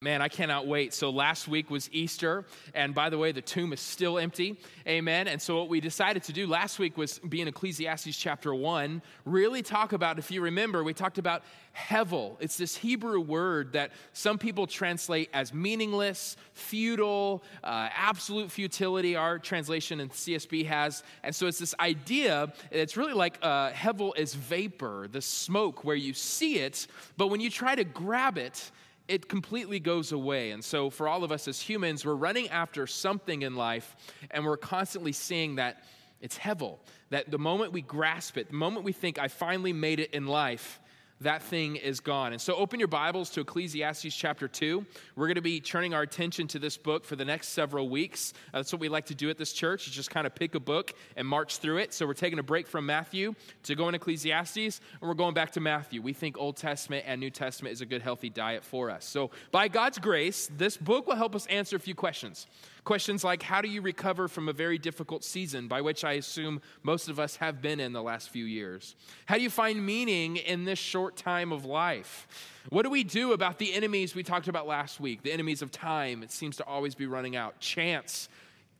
Man, I cannot wait. So last week was Easter, and by the way, the tomb is still empty. Amen. And so what we decided to do last week was be in Ecclesiastes chapter 1, really talk about, if you remember, we talked about hevel. It's this Hebrew word that some people translate as meaningless, futile, uh, absolute futility, our translation in CSB has. And so it's this idea, it's really like uh, hevel is vapor, the smoke where you see it, but when you try to grab it, it completely goes away. And so, for all of us as humans, we're running after something in life, and we're constantly seeing that it's hevel. That the moment we grasp it, the moment we think, I finally made it in life, that thing is gone. And so open your Bibles to Ecclesiastes chapter 2. We're going to be turning our attention to this book for the next several weeks. Uh, that's what we like to do at this church, is just kind of pick a book and march through it. So we're taking a break from Matthew to go in Ecclesiastes, and we're going back to Matthew. We think Old Testament and New Testament is a good, healthy diet for us. So by God's grace, this book will help us answer a few questions. Questions like how do you recover from a very difficult season, by which I assume most of us have been in the last few years? How do you find meaning in this short time of life? What do we do about the enemies we talked about last week? The enemies of time, it seems to always be running out. Chance,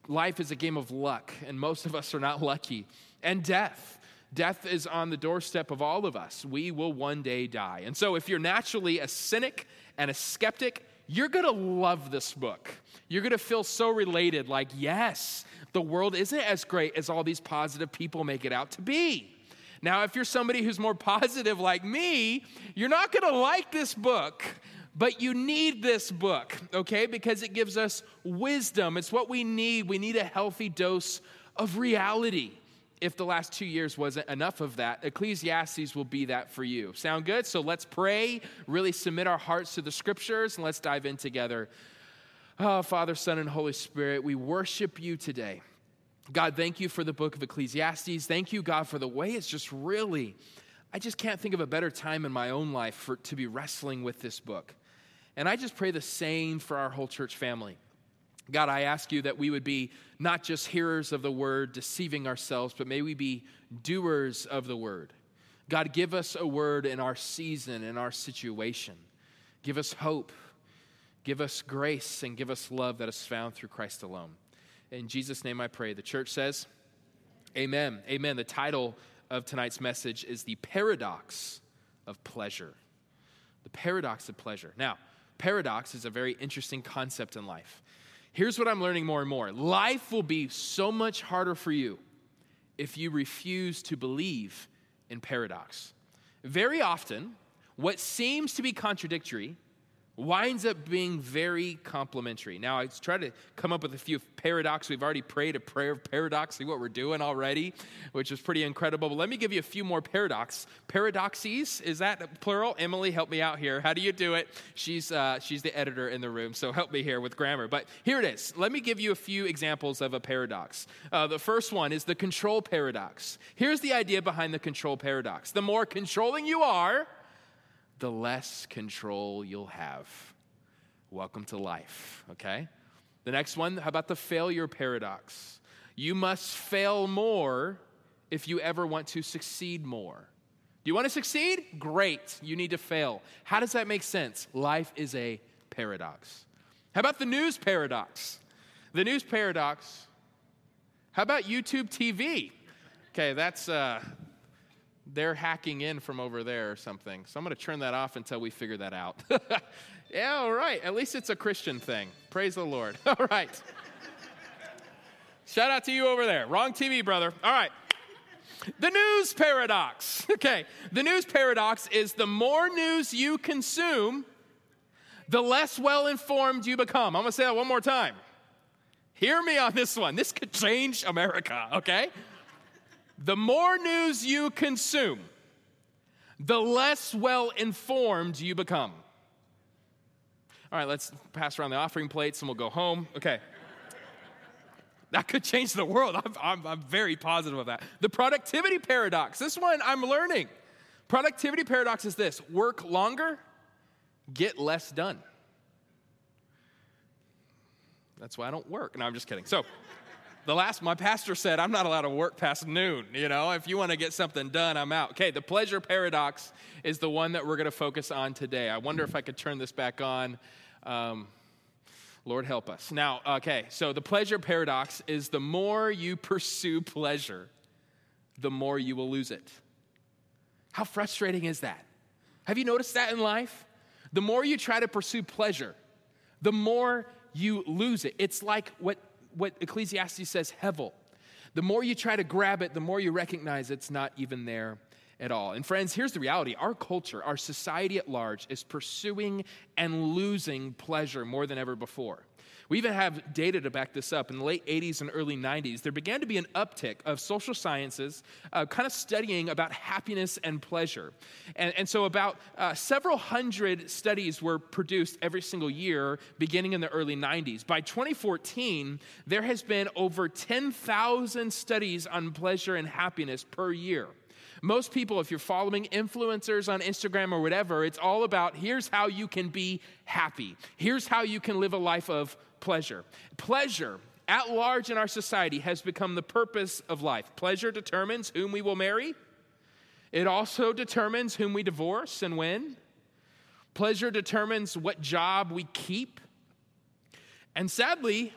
life is a game of luck, and most of us are not lucky. And death. Death is on the doorstep of all of us. We will one day die. And so, if you're naturally a cynic and a skeptic, you're gonna love this book. You're gonna feel so related, like, yes, the world isn't as great as all these positive people make it out to be. Now, if you're somebody who's more positive like me, you're not gonna like this book, but you need this book, okay? Because it gives us wisdom. It's what we need. We need a healthy dose of reality if the last two years wasn't enough of that, Ecclesiastes will be that for you. Sound good? So let's pray, really submit our hearts to the scriptures, and let's dive in together. Oh, Father, Son, and Holy Spirit, we worship you today. God, thank you for the book of Ecclesiastes. Thank you, God, for the way it's just really, I just can't think of a better time in my own life for, to be wrestling with this book. And I just pray the same for our whole church family. God, I ask you that we would be not just hearers of the word, deceiving ourselves, but may we be doers of the word. God, give us a word in our season, in our situation. Give us hope. Give us grace and give us love that is found through Christ alone. In Jesus' name I pray. The church says, Amen. Amen. The title of tonight's message is The Paradox of Pleasure. The Paradox of Pleasure. Now, paradox is a very interesting concept in life. Here's what I'm learning more and more life will be so much harder for you if you refuse to believe in paradox. Very often, what seems to be contradictory winds up being very complementary. Now, I try to come up with a few paradox. We've already prayed a prayer of paradox, see what we're doing already, which is pretty incredible. But let me give you a few more paradox. Paradoxes, is that plural? Emily, help me out here. How do you do it? She's, uh, she's the editor in the room, so help me here with grammar. But here it is. Let me give you a few examples of a paradox. Uh, the first one is the control paradox. Here's the idea behind the control paradox the more controlling you are, the less control you'll have. Welcome to life, okay? The next one, how about the failure paradox? You must fail more if you ever want to succeed more. Do you want to succeed? Great, you need to fail. How does that make sense? Life is a paradox. How about the news paradox? The news paradox. How about YouTube TV? Okay, that's uh, they're hacking in from over there or something. So I'm going to turn that off until we figure that out. yeah, all right. At least it's a Christian thing. Praise the Lord. All right. Shout out to you over there. Wrong TV, brother. All right. The news paradox. Okay. The news paradox is the more news you consume, the less well informed you become. I'm going to say that one more time. Hear me on this one. This could change America, okay? The more news you consume, the less well informed you become. All right, let's pass around the offering plates and we'll go home. Okay. That could change the world. I'm, I'm, I'm, very positive of that. The productivity paradox. This one I'm learning. Productivity paradox is this work longer, get less done. That's why I don't work. No, I'm just kidding. So, the last, my pastor said, I'm not allowed to work past noon. You know, if you want to get something done, I'm out. Okay, the pleasure paradox is the one that we're going to focus on today. I wonder if I could turn this back on. Um, Lord help us. Now, okay, so the pleasure paradox is the more you pursue pleasure, the more you will lose it. How frustrating is that? Have you noticed that in life? The more you try to pursue pleasure, the more you lose it. It's like what, what Ecclesiastes says, hevel. The more you try to grab it, the more you recognize it's not even there at all. And friends, here's the reality our culture, our society at large, is pursuing and losing pleasure more than ever before. We even have data to back this up. In the late 80s and early 90s, there began to be an uptick of social sciences uh, kind of studying about happiness and pleasure. And, and so, about uh, several hundred studies were produced every single year beginning in the early 90s. By 2014, there has been over 10,000 studies on pleasure and happiness per year. Most people, if you're following influencers on Instagram or whatever, it's all about here's how you can be happy. Here's how you can live a life of pleasure. Pleasure, at large in our society, has become the purpose of life. Pleasure determines whom we will marry, it also determines whom we divorce and when. Pleasure determines what job we keep. And sadly,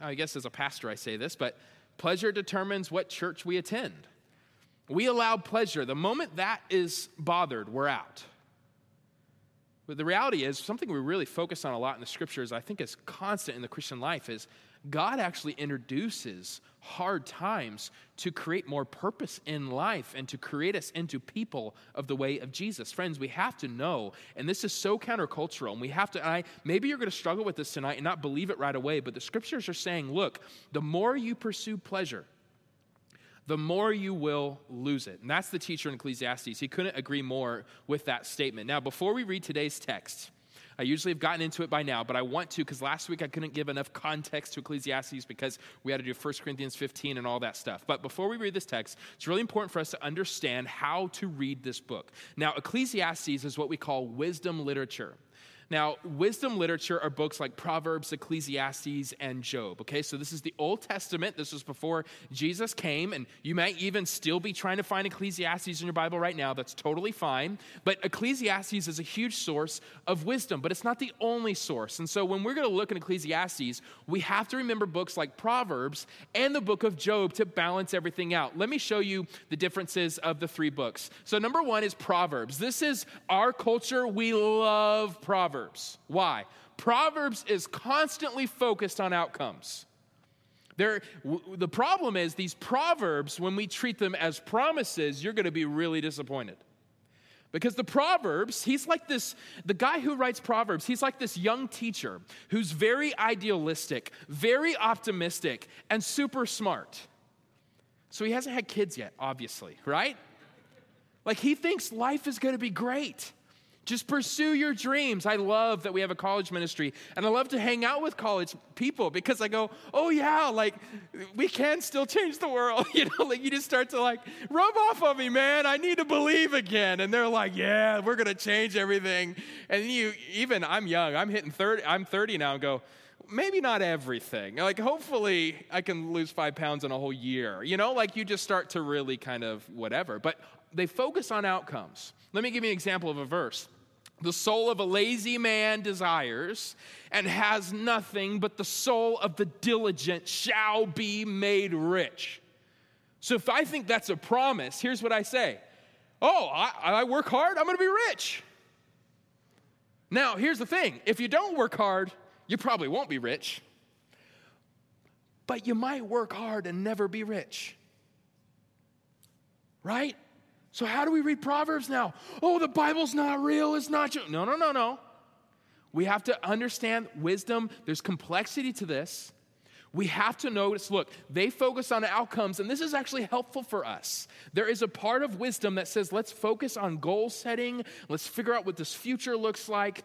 I guess as a pastor I say this, but pleasure determines what church we attend. We allow pleasure. The moment that is bothered, we're out. But the reality is, something we really focus on a lot in the scriptures, I think is constant in the Christian life, is God actually introduces hard times to create more purpose in life and to create us into people of the way of Jesus. Friends, we have to know, and this is so countercultural, and we have to, I, maybe you're going to struggle with this tonight and not believe it right away, but the scriptures are saying, look, the more you pursue pleasure, the more you will lose it. And that's the teacher in Ecclesiastes. He couldn't agree more with that statement. Now, before we read today's text, I usually have gotten into it by now, but I want to because last week I couldn't give enough context to Ecclesiastes because we had to do 1 Corinthians 15 and all that stuff. But before we read this text, it's really important for us to understand how to read this book. Now, Ecclesiastes is what we call wisdom literature. Now, wisdom literature are books like Proverbs, Ecclesiastes, and Job. Okay, so this is the Old Testament. This was before Jesus came, and you might even still be trying to find Ecclesiastes in your Bible right now. That's totally fine. But Ecclesiastes is a huge source of wisdom, but it's not the only source. And so when we're going to look at Ecclesiastes, we have to remember books like Proverbs and the book of Job to balance everything out. Let me show you the differences of the three books. So, number one is Proverbs. This is our culture. We love Proverbs. Proverbs. Why? Proverbs is constantly focused on outcomes. There, w- the problem is these proverbs, when we treat them as promises, you're going to be really disappointed. Because the Proverbs, he's like this, the guy who writes Proverbs, he's like this young teacher who's very idealistic, very optimistic, and super smart. So he hasn't had kids yet, obviously, right? Like he thinks life is going to be great. Just pursue your dreams. I love that we have a college ministry, and I love to hang out with college people because I go, oh yeah, like we can still change the world. You know, like you just start to like rub off on me, man. I need to believe again, and they're like, yeah, we're gonna change everything. And you, even I'm young, I'm hitting thirty, I'm thirty now, and go. Maybe not everything. Like, hopefully, I can lose five pounds in a whole year. You know, like you just start to really kind of whatever. But they focus on outcomes. Let me give you an example of a verse. The soul of a lazy man desires and has nothing, but the soul of the diligent shall be made rich. So if I think that's a promise, here's what I say Oh, I, I work hard, I'm gonna be rich. Now, here's the thing if you don't work hard, you probably won't be rich, but you might work hard and never be rich. Right? So, how do we read Proverbs now? Oh, the Bible's not real, it's not true. No, no, no, no. We have to understand wisdom, there's complexity to this. We have to notice look, they focus on outcomes, and this is actually helpful for us. There is a part of wisdom that says, let's focus on goal setting, let's figure out what this future looks like.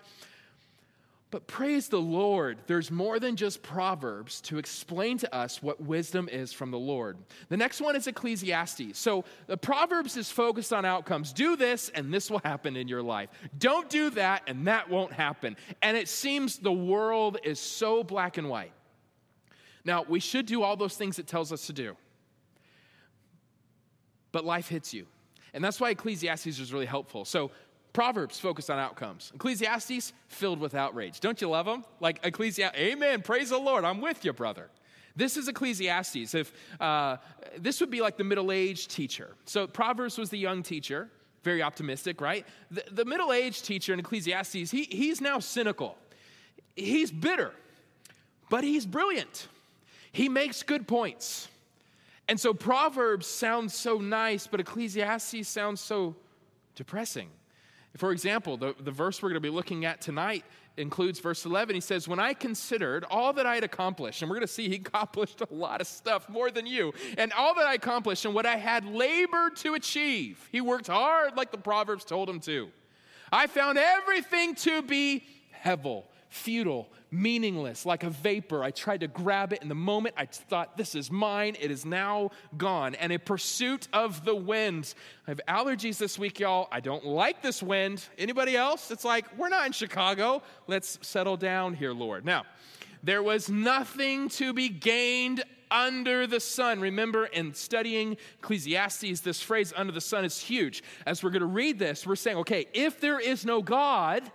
But praise the Lord, there's more than just Proverbs to explain to us what wisdom is from the Lord. The next one is Ecclesiastes. So the Proverbs is focused on outcomes. Do this, and this will happen in your life. Don't do that, and that won't happen. And it seems the world is so black and white. Now, we should do all those things it tells us to do. But life hits you. And that's why Ecclesiastes is really helpful. So Proverbs focused on outcomes. Ecclesiastes filled with outrage. Don't you love them? Like Ecclesiastes, amen, praise the Lord, I'm with you, brother. This is Ecclesiastes. If uh, this would be like the middle-aged teacher. So Proverbs was the young teacher, very optimistic, right? The, the middle-aged teacher in Ecclesiastes, he, he's now cynical. He's bitter, but he's brilliant. He makes good points. And so Proverbs sounds so nice, but Ecclesiastes sounds so depressing. For example, the, the verse we're going to be looking at tonight includes verse 11. He says, When I considered all that I had accomplished, and we're going to see he accomplished a lot of stuff more than you, and all that I accomplished and what I had labored to achieve, he worked hard like the Proverbs told him to. I found everything to be hevel, futile, meaningless, like a vapor. I tried to grab it in the moment I thought, this is mine. It is now gone. And a pursuit of the wind. I have allergies this week, y'all. I don't like this wind. Anybody else? It's like, we're not in Chicago. Let's settle down here, Lord. Now, there was nothing to be gained under the sun. Remember, in studying Ecclesiastes, this phrase under the sun is huge. As we're going to read this, we're saying, okay, if there is no God,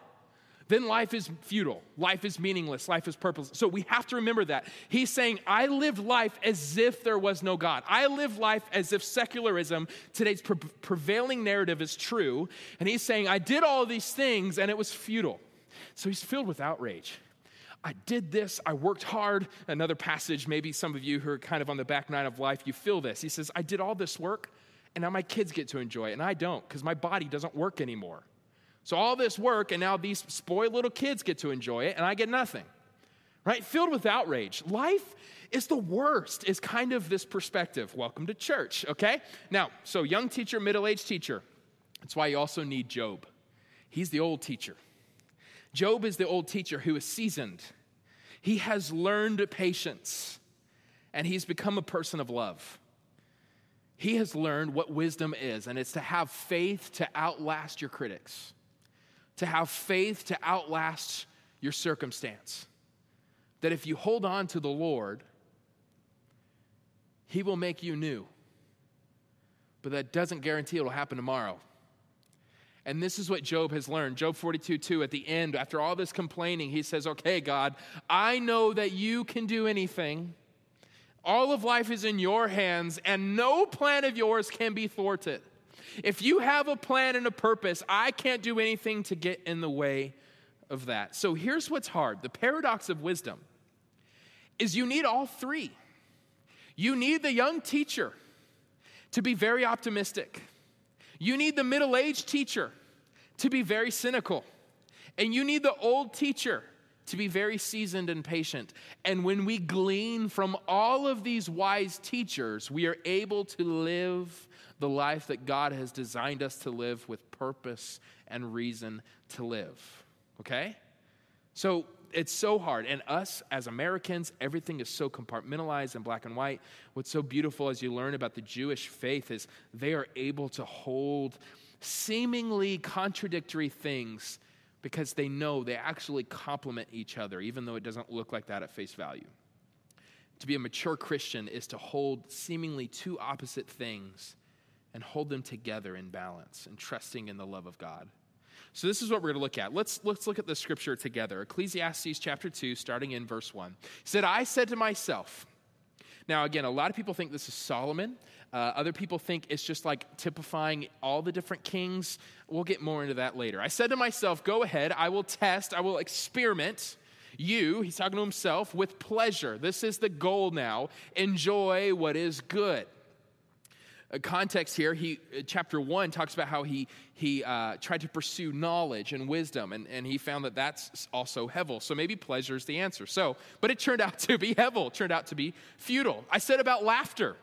then life is futile. Life is meaningless. Life is purposeless. So we have to remember that. He's saying, I live life as if there was no God. I live life as if secularism, today's pre- prevailing narrative, is true. And he's saying, I did all these things and it was futile. So he's filled with outrage. I did this, I worked hard. Another passage, maybe some of you who are kind of on the back nine of life, you feel this. He says, I did all this work, and now my kids get to enjoy it, and I don't because my body doesn't work anymore. So all this work, and now these spoiled little kids get to enjoy it, and I get nothing. Right? Filled with outrage. Life is the worst, is kind of this perspective. Welcome to church, okay? Now, so young teacher, middle aged teacher. That's why you also need Job. He's the old teacher. Job is the old teacher who is seasoned. He has learned patience, and he's become a person of love. He has learned what wisdom is, and it's to have faith to outlast your critics to have faith to outlast your circumstance. That if you hold on to the Lord, He will make you new. But that doesn't guarantee it'll happen tomorrow. And this is what Job has learned. Job 42 2, at the end, after all this complaining, he says, Okay, God, I know that you can do anything. All of life is in your hands, and no plan of yours can be thwarted. If you have a plan and a purpose, I can't do anything to get in the way of that. So here's what's hard the paradox of wisdom is you need all three. You need the young teacher to be very optimistic, you need the middle aged teacher to be very cynical, and you need the old teacher to be very seasoned and patient. And when we glean from all of these wise teachers, we are able to live the life that God has designed us to live with purpose and reason to live. Okay? So it's so hard. And us as Americans, everything is so compartmentalized and black and white. What's so beautiful as you learn about the Jewish faith is they are able to hold seemingly contradictory things because they know they actually complement each other, even though it doesn't look like that at face value. To be a mature Christian is to hold seemingly two opposite things and hold them together in balance and trusting in the love of God. So this is what we're going to look at. Let's let's look at the scripture together. Ecclesiastes chapter 2 starting in verse 1. He said, "I said to myself." Now again, a lot of people think this is Solomon. Uh, other people think it's just like typifying all the different kings. We'll get more into that later. I said to myself, "Go ahead. I will test. I will experiment." You, he's talking to himself, with pleasure. This is the goal now. Enjoy what is good context here, he, uh, chapter one talks about how he, he uh, tried to pursue knowledge and wisdom, and, and he found that that's also hevel. So maybe pleasure is the answer. So, but it turned out to be hevel, turned out to be futile. I said about laughter.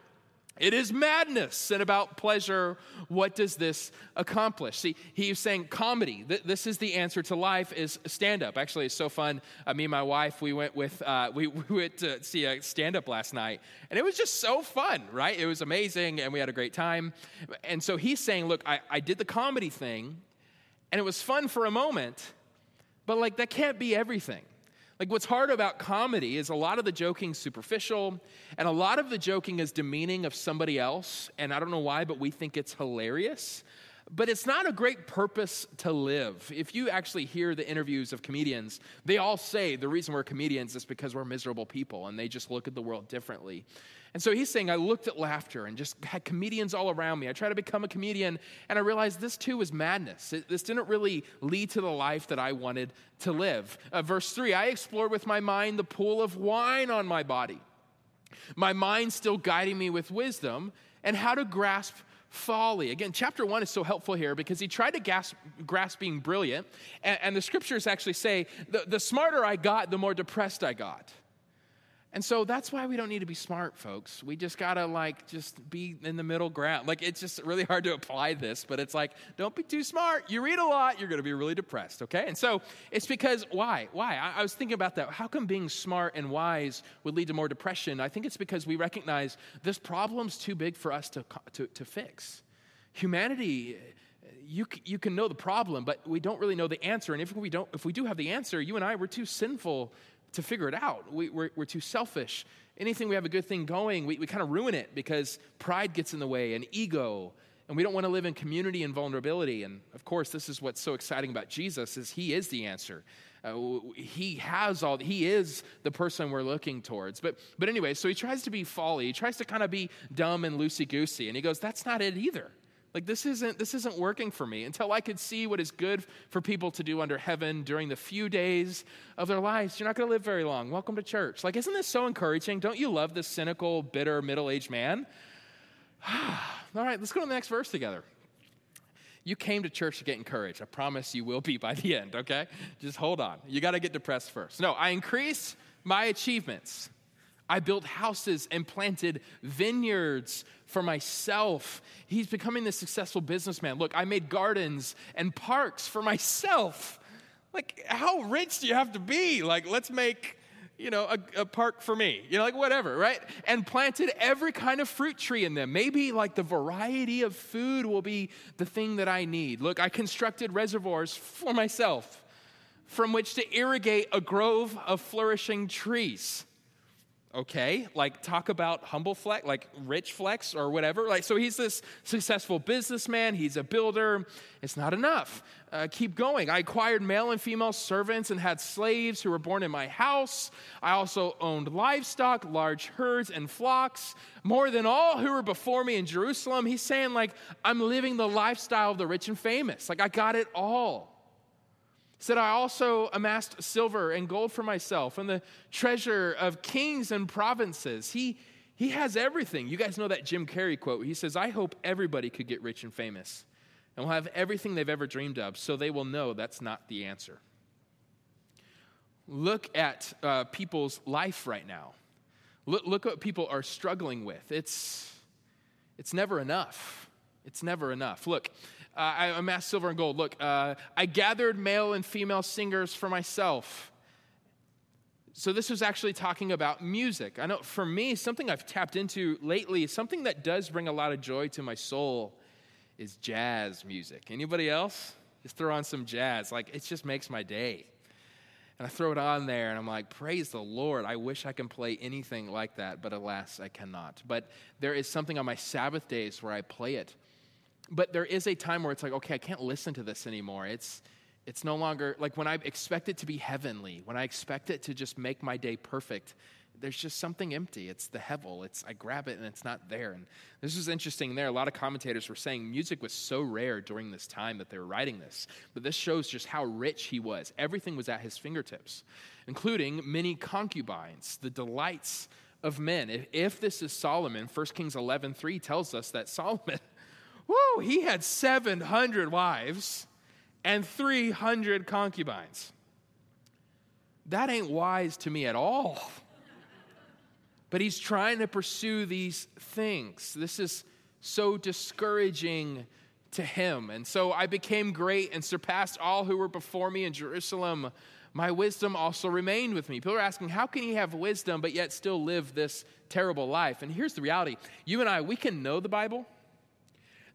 It is madness. And about pleasure, what does this accomplish? See, he's saying comedy. Th- this is the answer to life is stand up. Actually, it's so fun. Uh, me and my wife, we went with uh, we, we went to see a stand up last night, and it was just so fun, right? It was amazing, and we had a great time. And so he's saying, look, I, I did the comedy thing, and it was fun for a moment, but like that can't be everything. Like, what's hard about comedy is a lot of the joking superficial, and a lot of the joking is demeaning of somebody else. And I don't know why, but we think it's hilarious. but it's not a great purpose to live. If you actually hear the interviews of comedians, they all say the reason we're comedians is because we're miserable people and they just look at the world differently. And so he's saying, I looked at laughter and just had comedians all around me. I tried to become a comedian and I realized this too was madness. It, this didn't really lead to the life that I wanted to live. Uh, verse three I explored with my mind the pool of wine on my body, my mind still guiding me with wisdom and how to grasp folly. Again, chapter one is so helpful here because he tried to grasp, grasp being brilliant, and, and, the scriptures actually say the, the smarter I got, the more depressed I got. And so that's why we don't need to be smart, folks. We just gotta like just be in the middle ground. Like it's just really hard to apply this, but it's like, don't be too smart. You read a lot, you're gonna be really depressed, okay? And so it's because why? Why? I, I was thinking about that. How come being smart and wise would lead to more depression? I think it's because we recognize this problem's too big for us to, to, to fix. Humanity you, you can know the problem, but we don't really know the answer. And if we, don't, if we do have the answer, you and I, we're too sinful to figure it out. We, are too selfish. Anything we have a good thing going, we, we kind of ruin it because pride gets in the way and ego and we don't want to live in community and vulnerability. And of course this is what's so exciting about jesus is he is the answer. Uh, he has all he is the person we're looking towards. But but anyway so he tries to be folly. He tries to kind of be dumb and loosey goosey and he goes that's not it either like this isn't this isn't working for me until I could see what is good for people to do under heaven during the few days of their lives. You're not going to live very long. Welcome to church. Like isn't this so encouraging? Don't you love this cynical, bitter middle-aged man? All right, let's go to the next verse together. You came to church to get encouraged. I promise you will be by the end, okay? Just hold on. You got to get depressed first. No, I increase my achievements. I built houses and planted vineyards for myself. He's becoming this successful businessman. Look, I made gardens and parks for myself. Like, how rich do you have to be? Like, let's make, you know, a, a, park for me, you know, like whatever, right? And planted every kind of fruit tree in them. Maybe like the variety of food will be the thing that I need. Look, I constructed reservoirs for myself from which to irrigate a grove of flourishing trees okay like talk about humble flex like rich flex or whatever. Like so he's this successful businessman he's a builder. It's not enough. Uh, keep going. I acquired male and female servants and had slaves who were born in my house. I also owned livestock large herds and flocks. More than all who were before me in jerusalem he's saying like i'm living the lifestyle of the rich and famous. Like i got it all said, I also amassed silver and gold for myself and the treasure of kings and provinces. He, he has everything. You guys know that Jim Carrey quote. He says, I hope everybody could get rich and famous and will have everything they've ever dreamed of so they will know that's not the answer. Look at uh, people's life right now. Look, look what people are struggling with. It's, it's never enough. It's never enough. Look, uh, I amassed silver and gold. Look, uh, I gathered male and female singers for myself. So, this was actually talking about music. I know for me, something I've tapped into lately, something that does bring a lot of joy to my soul is jazz music. Anybody else? Just throw on some jazz. Like, it just makes my day. And I throw it on there and I'm like, praise the Lord. I wish I can play anything like that, but alas, I cannot. But there is something on my Sabbath days where I play it but there is a time where it's like, okay, I can't listen to this anymore. It's it's no longer like when I expect it to be heavenly, when I expect it to just make my day perfect, there's just something empty. It's the hevel. It's I grab it and it's not there. And this is interesting there. A lot of commentators were saying music was so rare during this time that they were writing this. But this shows just how rich he was. Everything was at his fingertips, including many concubines, the delights of men. If, if this is Solomon, 1 Kings 11 3 tells us that Solomon Woo, he had 700 wives and 300 concubines. That ain't wise to me at all. But he's trying to pursue these things. This is so discouraging to him. And so I became great and surpassed all who were before me in Jerusalem. My wisdom also remained with me. People are asking, how can he have wisdom but yet still live this terrible life? And here's the reality you and I, we can know the Bible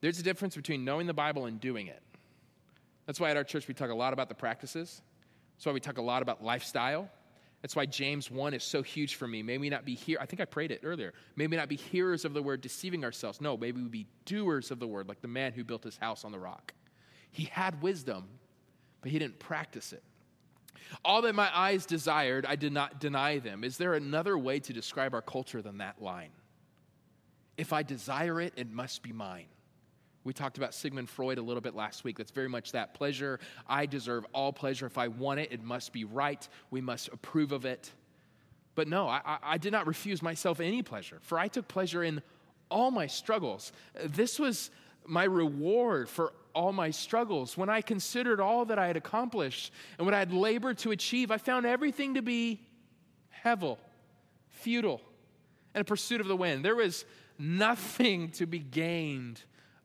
there's a difference between knowing the Bible and doing it. That's why at our church we talk a lot about the practices. That's why we talk a lot about lifestyle. That's why James 1 is so huge for me. May we not be here. I think I prayed it earlier. May we not be hearers of the word, deceiving ourselves. No, maybe we be doers of the word, like the man who built his house on the rock. He had wisdom, but he didn't practice it. All that my eyes desired, I did not deny them. Is there another way to describe our culture than that line? If I desire it, it must be mine. We talked about Sigmund Freud a little bit last week. That's very much that pleasure. I deserve all pleasure. If I want it, it must be right. We must approve of it. But no, I, I did not refuse myself any pleasure, for I took pleasure in all my struggles. This was my reward for all my struggles. When I considered all that I had accomplished and what I had labored to achieve, I found everything to be hevel, futile, and a pursuit of the wind. There was nothing to be gained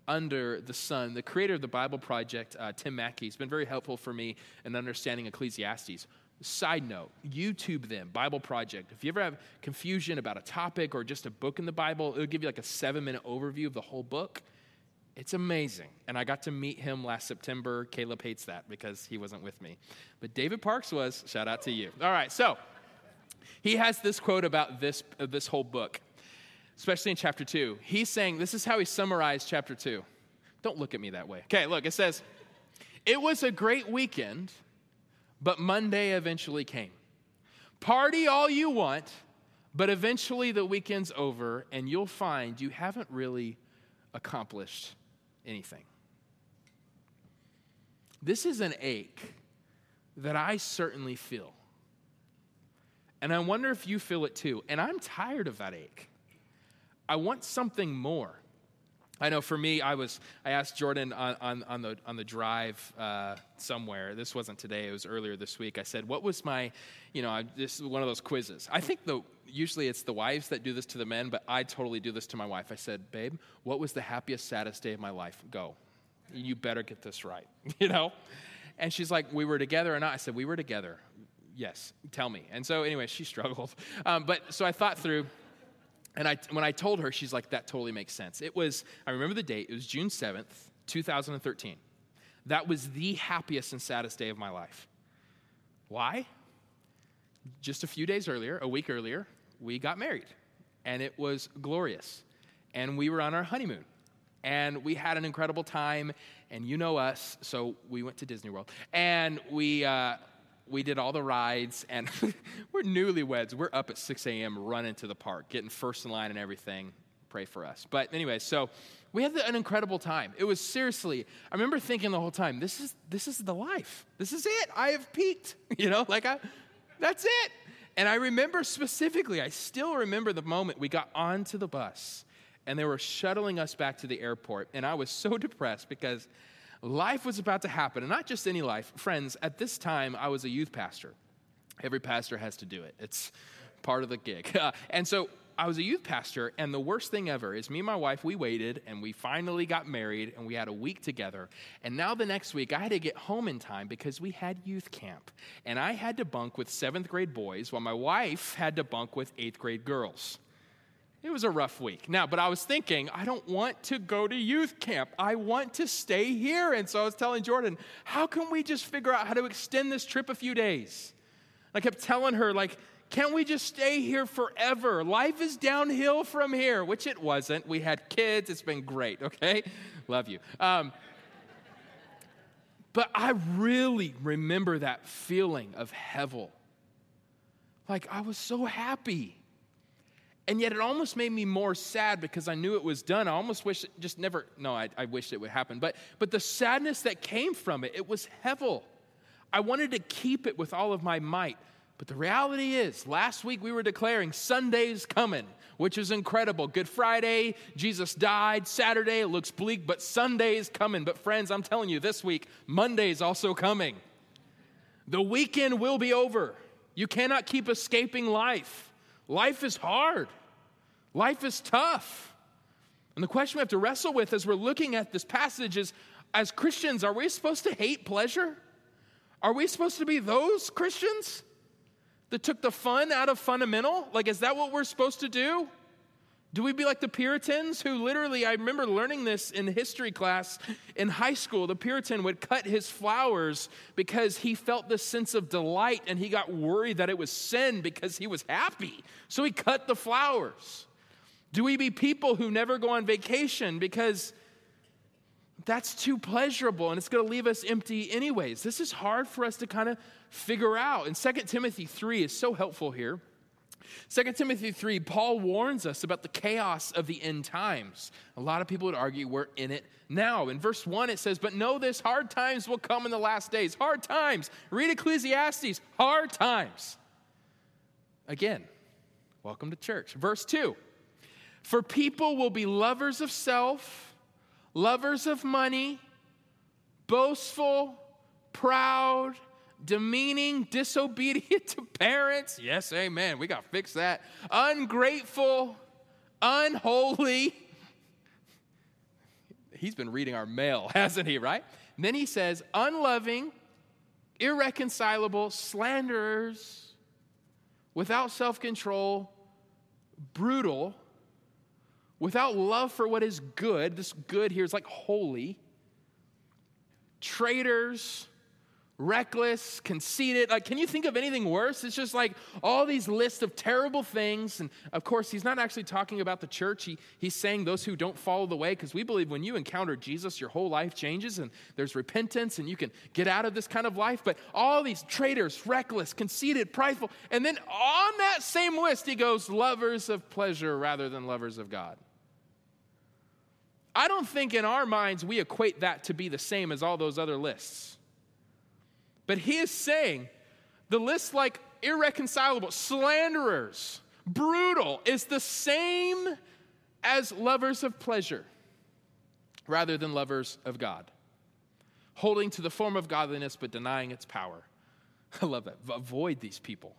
under the sun. The creator of the Bible Project, uh, Tim Mackie, has been very helpful for me in understanding Ecclesiastes. Side note, YouTube them, Bible Project. If you ever have confusion about a topic or just a book in the Bible, it'll give you like a seven minute overview of the whole book. It's amazing. And I got to meet him last September. Caleb hates that because he wasn't with me. But David Parks was. Shout out to you. All right, so he has this quote about this, uh, this whole book especially in chapter 2. He's saying, this is how he summarized chapter 2. Don't look at me that way. Okay, look, it says, It was a great weekend, but Monday eventually came. Party all you want, but eventually the weekend's over, and you'll find you haven't really accomplished anything. This is an ache that I certainly feel. And I wonder if you feel it too. And I'm tired of that ache. I want something more. I know for me, I was I asked Jordan on, on, on the on the drive uh, somewhere. This wasn't today; it was earlier this week. I said, "What was my, you know, this is one of those quizzes." I think the usually it's the wives that do this to the men, but I totally do this to my wife. I said, "Babe, what was the happiest, saddest day of my life?" Go, you better get this right, you know. And she's like, "We were together or not?" I said, "We were together." Yes, tell me. And so anyway, she struggled, um, but so I thought through. And I, when I told her, she's like, that totally makes sense. It was, I remember the date, it was June 7th, 2013. That was the happiest and saddest day of my life. Why? Just a few days earlier, a week earlier, we got married. And it was glorious. And we were on our honeymoon. And we had an incredible time. And you know us, so we went to Disney World. And we, uh, we did all the rides, and we're newlyweds. We're up at 6 a.m. running to the park, getting first in line and everything. Pray for us. But anyway, so we had an incredible time. It was seriously, I remember thinking the whole time, this is, this is the life. This is it. I have peaked. You know, like I, that's it. And I remember specifically, I still remember the moment we got onto the bus and they were shuttling us back to the airport. And I was so depressed because life was about to happen, and not just any life. Friends, at this time, I was a youth pastor. Every pastor has to do it, it's part of the gig. Uh, and so I was a youth pastor, and the worst thing ever is me and my wife, we waited and we finally got married and we had a week together. And now the next week, I had to get home in time because we had youth camp. And I had to bunk with seventh grade boys while my wife had to bunk with eighth grade girls. It was a rough week. Now, but I was thinking, I don't want to go to youth camp. I want to stay here. And so I was telling Jordan, how can we just figure out how to extend this trip a few days? I kept telling her, like, can't we just stay here forever? Life is downhill from here, which it wasn't. We had kids. It's been great, okay? Love you. Um, but I really remember that feeling of hevel. Like, I was so happy. And yet it almost made me more sad because I knew it was done. I almost wish it just never, no, I, I wished it would happen. But, but the sadness that came from it, it was hevel. I wanted to keep it with all of my might. But the reality is, last week we were declaring Sunday's coming, which is incredible. Good Friday, Jesus died. Saturday, it looks bleak, but Sunday's coming. But friends, I'm telling you, this week, Monday's also coming. The weekend will be over. You cannot keep escaping life. Life is hard, life is tough. And the question we have to wrestle with as we're looking at this passage is as Christians, are we supposed to hate pleasure? Are we supposed to be those Christians that took the fun out of fundamental? Like, is that what we're supposed to do? Do we be like the Puritans who literally, I remember learning this in history class in high school. The Puritan would cut his flowers because he felt this sense of delight and he got worried that it was sin because he was happy. So he cut the flowers. Do we be people who never go on vacation because that's too pleasurable and it's going to leave us empty anyways? This is hard for us to kind of figure out. And 2 Timothy 3 is so helpful here. 2 Timothy 3, Paul warns us about the chaos of the end times. A lot of people would argue we're in it now. In verse 1, it says, But know this hard times will come in the last days. Hard times. Read Ecclesiastes. Hard times. Again, welcome to church. Verse 2 For people will be lovers of self, lovers of money, boastful, proud demeaning, disobedient to parents. Yes, amen. We got to fix that. Ungrateful, unholy. He's been reading our mail, hasn't he, right? And then he says, unloving, irreconcilable, slanderers, without self control, brutal, without love for what is good. This good here is like holy. Traitors, reckless, conceited. Like, can you think of anything worse? It's just like all these lists of terrible things. And of course, he's not actually talking about the church. He, he's saying those who don't follow the way, because we believe when you encounter Jesus, your whole life changes and there's repentance and you can get out of this kind of life. But all these traitors, reckless, conceited, prideful. And then on that same list, he goes, lovers of pleasure rather than lovers of God. I don't think in our minds we equate that to be the same as all those other lists. But he is saying the list like irreconcilable, slanderers, brutal, is the same as lovers of pleasure rather than lovers of God, holding to the form of godliness but denying its power. I love that. Avoid these people.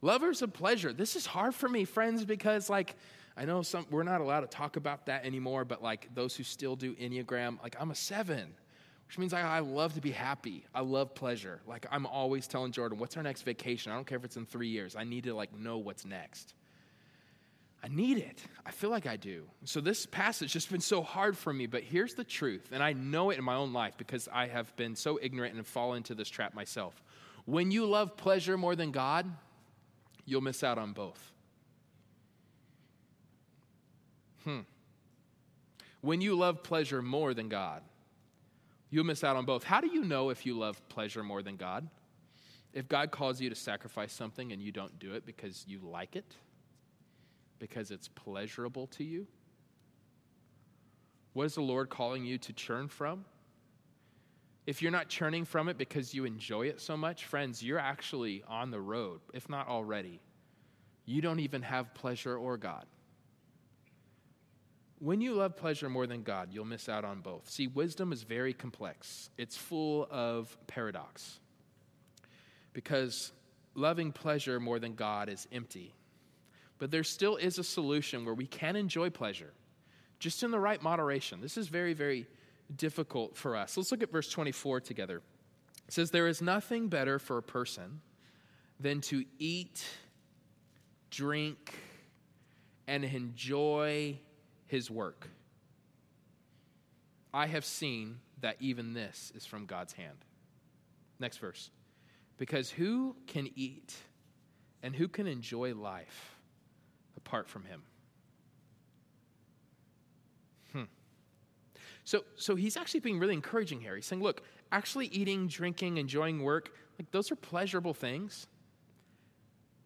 Lovers of pleasure. This is hard for me, friends, because like I know some we're not allowed to talk about that anymore, but like those who still do Enneagram, like I'm a seven which means I, I, love to be happy. I love pleasure. Like I'm always telling Jordan, what's our next vacation? I don't care if it's in three years. I need to like know what's next. I need it. I feel like I do. So this passage has just been so hard for me, but here's the truth, and I know it in my own life because I have been so ignorant and fallen into this trap myself. When you love pleasure more than God, you'll miss out on both. Hmm. When you love pleasure more than God, You'll miss out on both. How do you know if you love pleasure more than God? If God calls you to sacrifice something and you don't do it because you like it, because it's pleasurable to you? What is the Lord calling you to churn from? If you're not churning from it because you enjoy it so much, friends, you're actually on the road, if not already. You don't even have pleasure or God. When you love pleasure more than God, you'll miss out on both. See, wisdom is very complex, it's full of paradox. Because loving pleasure more than God is empty. But there still is a solution where we can enjoy pleasure, just in the right moderation. This is very, very difficult for us. Let's look at verse 24 together. It says, There is nothing better for a person than to eat, drink, and enjoy his work. I have seen that even this is from God's hand. Next verse. Because who can eat and who can enjoy life apart from him? Hmm. So, so he's actually being really encouraging here. He's saying, look, actually eating, drinking, enjoying work, like those are pleasurable things,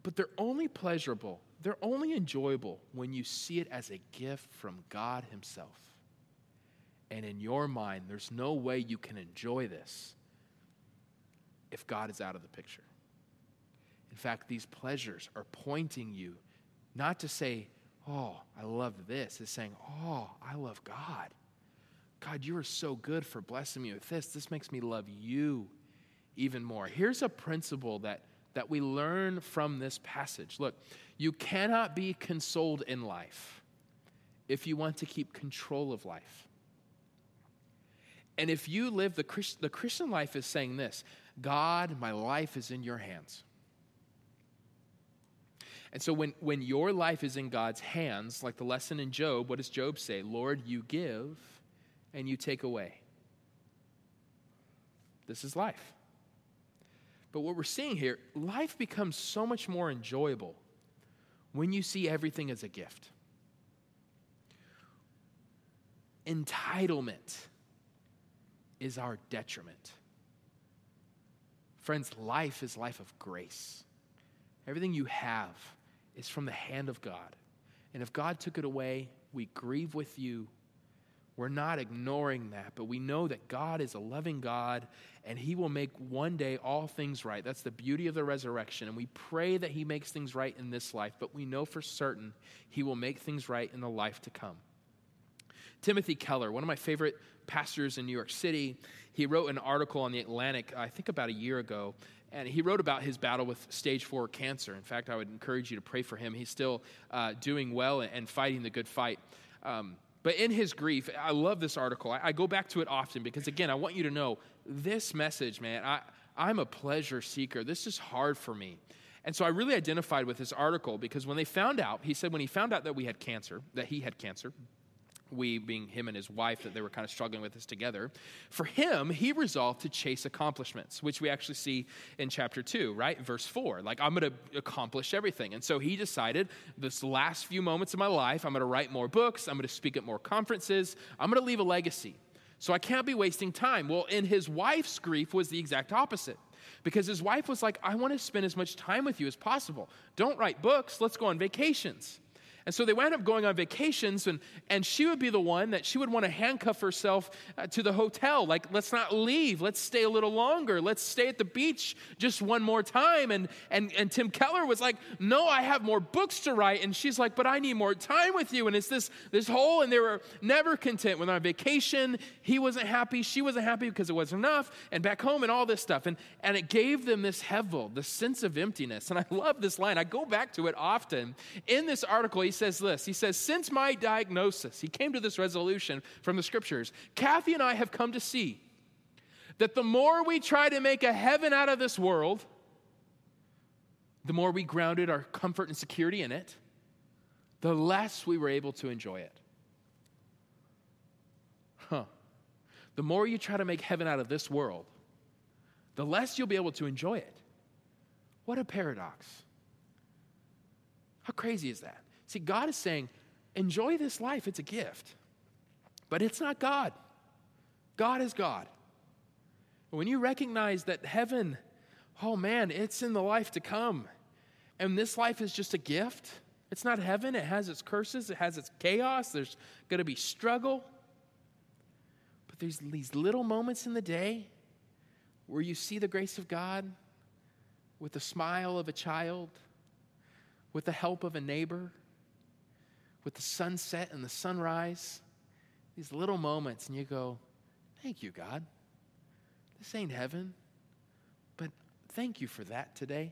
but they're only pleasurable they're only enjoyable when you see it as a gift from God Himself. And in your mind, there's no way you can enjoy this if God is out of the picture. In fact, these pleasures are pointing you not to say, Oh, I love this. It's saying, Oh, I love God. God, you are so good for blessing me with this. This makes me love you even more. Here's a principle that, that we learn from this passage. Look, you cannot be consoled in life if you want to keep control of life. And if you live the, Christ, the Christian life is saying this God, my life is in your hands. And so when, when your life is in God's hands, like the lesson in Job, what does Job say? Lord, you give and you take away. This is life. But what we're seeing here, life becomes so much more enjoyable when you see everything as a gift. Entitlement is our detriment. Friends, life is life of grace. Everything you have is from the hand of God. And if God took it away, we grieve with you. We're not ignoring that, but we know that God is a loving God and He will make one day all things right. That's the beauty of the resurrection. And we pray that He makes things right in this life, but we know for certain He will make things right in the life to come. Timothy Keller, one of my favorite pastors in New York City, he wrote an article on the Atlantic, I think about a year ago, and he wrote about his battle with stage four cancer. In fact, I would encourage you to pray for him. He's still uh, doing well and fighting the good fight. Um, but in his grief, I love this article. I, I, go back to it often because, again, I want you to know this message, man. I, I'm a pleasure seeker. This is hard for me. And so I really identified with this article because when they found out, he said when he found out that we had cancer, that he had cancer, we being him and his wife, that they were kind of struggling with this together. For him, he resolved to chase accomplishments, which we actually see in chapter 2, right? Verse 4. Like, I'm going to accomplish everything. And so he decided this last few moments of my life, I'm going to write more books, I'm going to speak at more conferences, I'm going to leave a legacy. So I can't be wasting time. Well, in his wife's grief was the exact opposite. Because his wife was like, I want to spend as much time with you as possible. Don't write books, let's go on vacations. And so they wound up going on vacations, and, and she would be the one that she would want to handcuff herself uh, to the hotel. Like, let's not leave. Let's stay a little longer. Let's stay at the beach just one more time. And, and, and Tim Keller was like, No, I have more books to write. And she's like, But I need more time with you. And it's this, this whole, and they were never content. When on vacation, he wasn't happy. She wasn't happy because it wasn't enough. And back home, and all this stuff. And, and it gave them this hevel, the sense of emptiness. And I love this line. I go back to it often. In this article, he says this He says, Since my diagnosis, he came to this resolution from the scriptures. Kathy and I have come to see that the more we try to make a heaven out of this world, the more we grounded our comfort and security in it, the less we were able to enjoy it. Huh. The more you try to make heaven out of this world, the less you'll be able to enjoy it. What a paradox. How crazy is that? See, God is saying, enjoy this life, it's a gift. But it's not God. God is God. When you recognize that heaven, oh man, it's in the life to come, and this life is just a gift, it's not heaven, it has its curses, it has its chaos, there's going to be struggle. But there's these little moments in the day where you see the grace of God with the smile of a child, with the help of a neighbor with the sunset and the sunrise, these little moments, and you go, Thank you, God. This ain't heaven, but thank you for that today.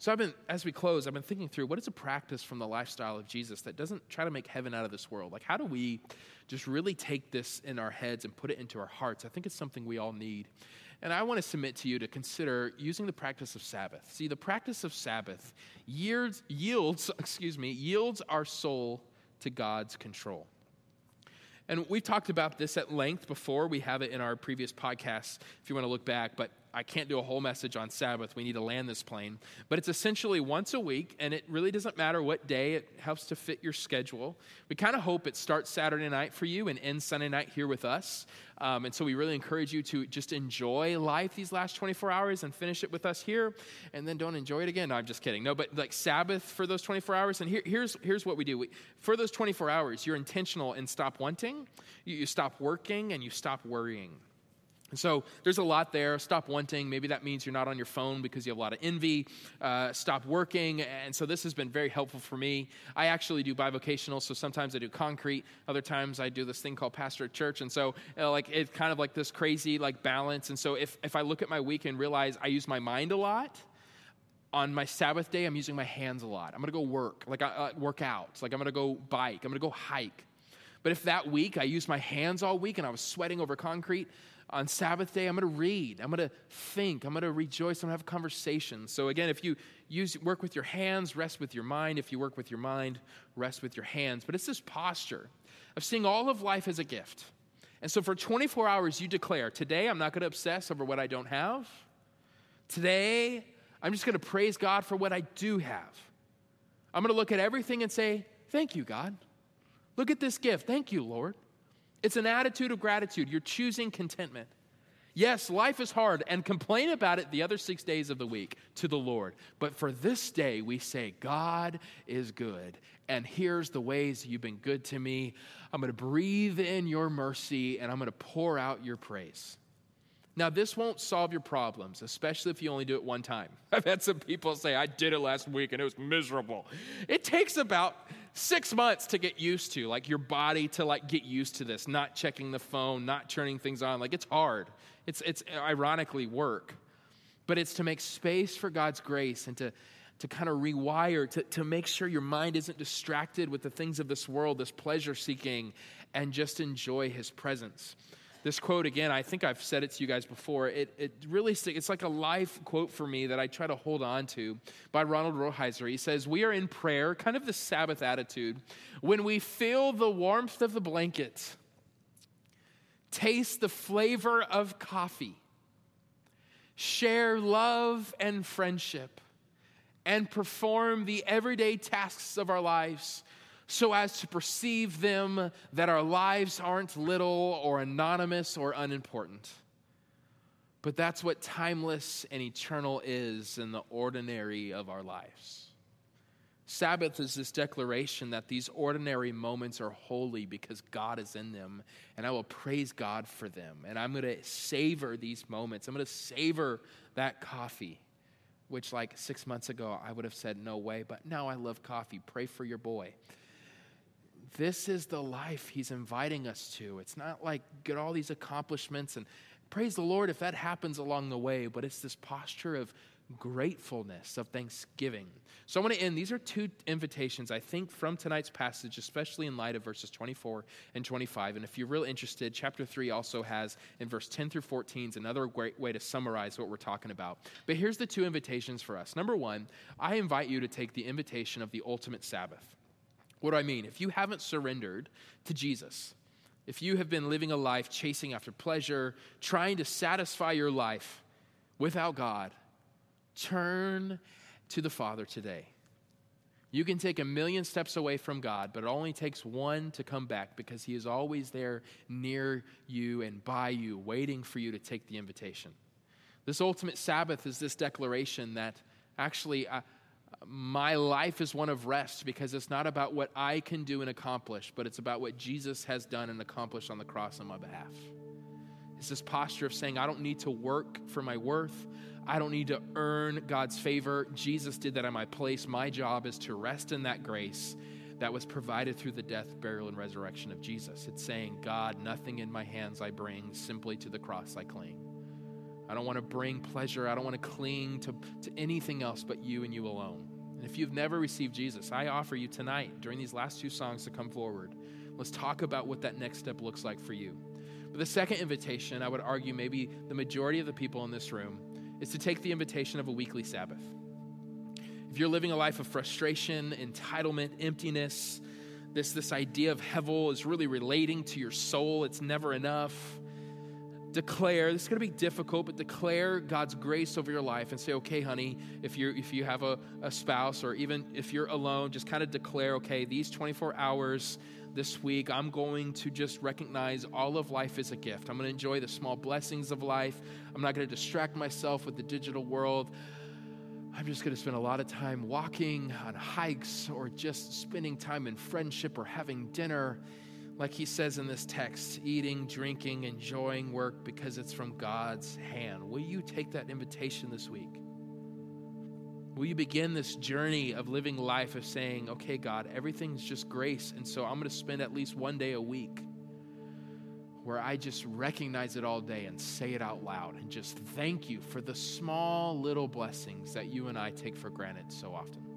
So I've been, as we close, I've been thinking through what is a practice from the lifestyle of Jesus that doesn't try to make heaven out of this world? Like, how do we just really take this in our heads and put it into our hearts? I think it's something we all need. And I want to submit to you to consider using the practice of Sabbath. See, the practice of Sabbath yields, yields, excuse me, yields our soul to God's control. And we've talked about this at length before. We have it in our previous podcasts if you want to look back. But I can't do a whole message on Sabbath. We need to land this plane. But it's essentially once a week, and it really doesn't matter what day. It helps to fit your schedule. We kind of hope it starts Saturday night for you and ends Sunday night here with us. Um, and so we really encourage you to just enjoy life these last 24 hours and finish it with us here, and then don't enjoy it again. No, I'm just kidding. No, but like Sabbath for those 24 hours. And here, here's, here's what we do we, for those 24 hours, you're intentional and stop wanting, you, you stop working, and you stop worrying. And so there's a lot there. Stop wanting. Maybe that means you're not on your phone because you have a lot of envy. Uh, stop working. And so this has been very helpful for me. I actually do bivocational, so sometimes I do concrete. Other times I do this thing called pastor at church. And so uh, like it's kind of like this crazy like balance. And so if, if I look at my week and realize I use my mind a lot, on my Sabbath day, I'm using my hands a lot. I'm gonna go work, like uh, work out. Like I'm gonna go bike. I'm gonna go hike. But if that week I used my hands all week and I was sweating over concrete, on Sabbath day, I'm going to read, I'm going to think, I'm going to rejoice, I'm going to have conversations. So again, if you use work with your hands, rest with your mind. If you work with your mind, rest with your hands. But it's this posture of seeing all of life as a gift. And so for 24 hours, you declare, today I'm not going to obsess over what I don't have. Today, I'm just going to praise God for what I do have. I'm going to look at everything and say, Thank you, God. Look at this gift. Thank you, Lord. It's an attitude of gratitude. You're choosing contentment. Yes, life is hard, and complain about it the other six days of the week to the Lord. But for this day, we say, God is good, and here's the ways you've been good to me. I'm going to breathe in your mercy, and I'm going to pour out your praise. Now, this won't solve your problems, especially if you only do it one time. I've had some people say, I did it last week and it was miserable. It takes about six months to get used to, like your body to like get used to this, not checking the phone, not turning things on. Like it's hard. It's, it's ironically work, but it's to make space for God's grace and to, to kind of rewire, to, to make sure your mind isn't distracted with the things of this world, this pleasure seeking, and just enjoy His presence. This quote again, I think I've said it to you guys before. It, it really it's like a life quote for me that I try to hold on to by Ronald Rolheiser. He says, "We are in prayer, kind of the Sabbath attitude, when we feel the warmth of the blanket, taste the flavor of coffee, share love and friendship, and perform the everyday tasks of our lives." So as to perceive them that our lives aren't little or anonymous or unimportant. But that's what timeless and eternal is in the ordinary of our lives. Sabbath is this declaration that these ordinary moments are holy because God is in them, and I will praise God for them. And I'm going to savor these moments. I'm going to savor that coffee, which, like six months ago, I would have said, no way, but now I love coffee. Pray for your boy. This is the life he's inviting us to. It's not like get all these accomplishments and praise the Lord if that happens along the way, but it's this posture of gratefulness, of thanksgiving. So I want to end. These are two invitations, I think, from tonight's passage, especially in light of verses 24 and 25. And if you're real interested, chapter 3 also has in verse 10 through 14 is another great way to summarize what we're talking about. But here's the two invitations for us. Number one, I invite you to take the invitation of the ultimate Sabbath. What do I mean? If you haven't surrendered to Jesus, if you have been living a life chasing after pleasure, trying to satisfy your life without God, turn to the Father today. You can take a million steps away from God, but it only takes one to come back because He is always there near you and by you, waiting for you to take the invitation. This ultimate Sabbath is this declaration that actually, I, my life is one of rest because it's not about what I can do and accomplish, but it's about what Jesus has done and accomplished on the cross on my behalf. It's this posture of saying, I don't need to work for my worth. I don't need to earn God's favor. Jesus did that in my place. My job is to rest in that grace that was provided through the death, burial, and resurrection of Jesus. It's saying, God, nothing in my hands I bring, simply to the cross I cling. I don't want to bring pleasure. I don't want to cling to, to anything else but you and you alone. And if you've never received Jesus, I offer you tonight, during these last two songs, to come forward. Let's talk about what that next step looks like for you. But the second invitation, I would argue maybe the majority of the people in this room, is to take the invitation of a weekly Sabbath. If you're living a life of frustration, entitlement, emptiness, this, this idea of hevel is really relating to your soul, it's never enough declare this is going to be difficult but declare god's grace over your life and say okay honey if you if you have a, a spouse or even if you're alone just kind of declare okay these 24 hours this week i'm going to just recognize all of life is a gift. I'm going to enjoy the small blessings of life. I'm not going to distract myself with the digital world. I'm just going to spend a lot of time walking on hikes or just spending time in friendship or having dinner like he says in this text, eating, drinking, enjoying work because it's from God's hand. Will you take that invitation this week? Will you begin this journey of living life of saying, okay, God, everything's just grace, and so I'm going to spend at least one day a week where I just recognize it all day and say it out loud and just thank you for the small little blessings that you and I take for granted so often.